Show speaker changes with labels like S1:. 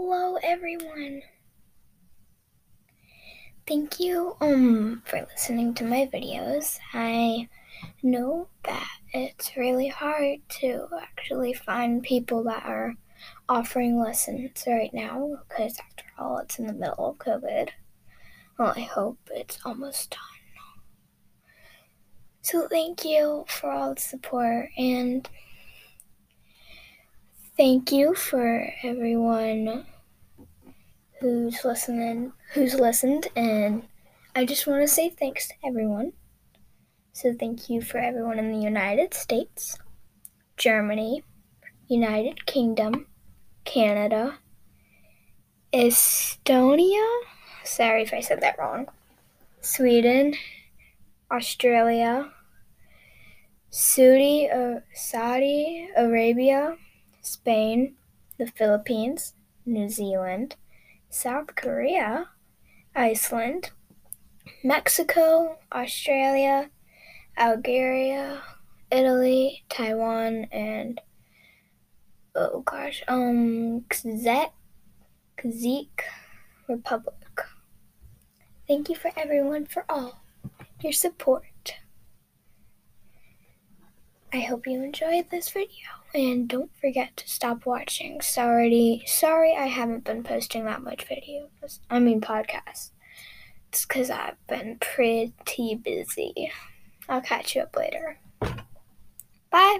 S1: Hello, everyone. Thank you um for listening to my videos. I know that it's really hard to actually find people that are offering lessons right now because after all, it's in the middle of COVID. Well, I hope it's almost done. So thank you for all the support and thank you for everyone who's listening, who's listened, and I just want to say thanks to everyone. So thank you for everyone in the United States, Germany, United Kingdom, Canada, Estonia. Sorry if I said that wrong. Sweden, Australia, Saudi, uh, Saudi Arabia, Spain, the Philippines, New Zealand, South Korea, Iceland, Mexico, Australia, Algeria, Italy, Taiwan, and oh gosh, um, Czech, Republic. Thank you for everyone for all your support. I hope you enjoyed this video and don't forget to stop watching. Sorry, sorry I haven't been posting that much videos. I mean podcasts. It's cuz I've been pretty busy. I'll catch you up later. Bye.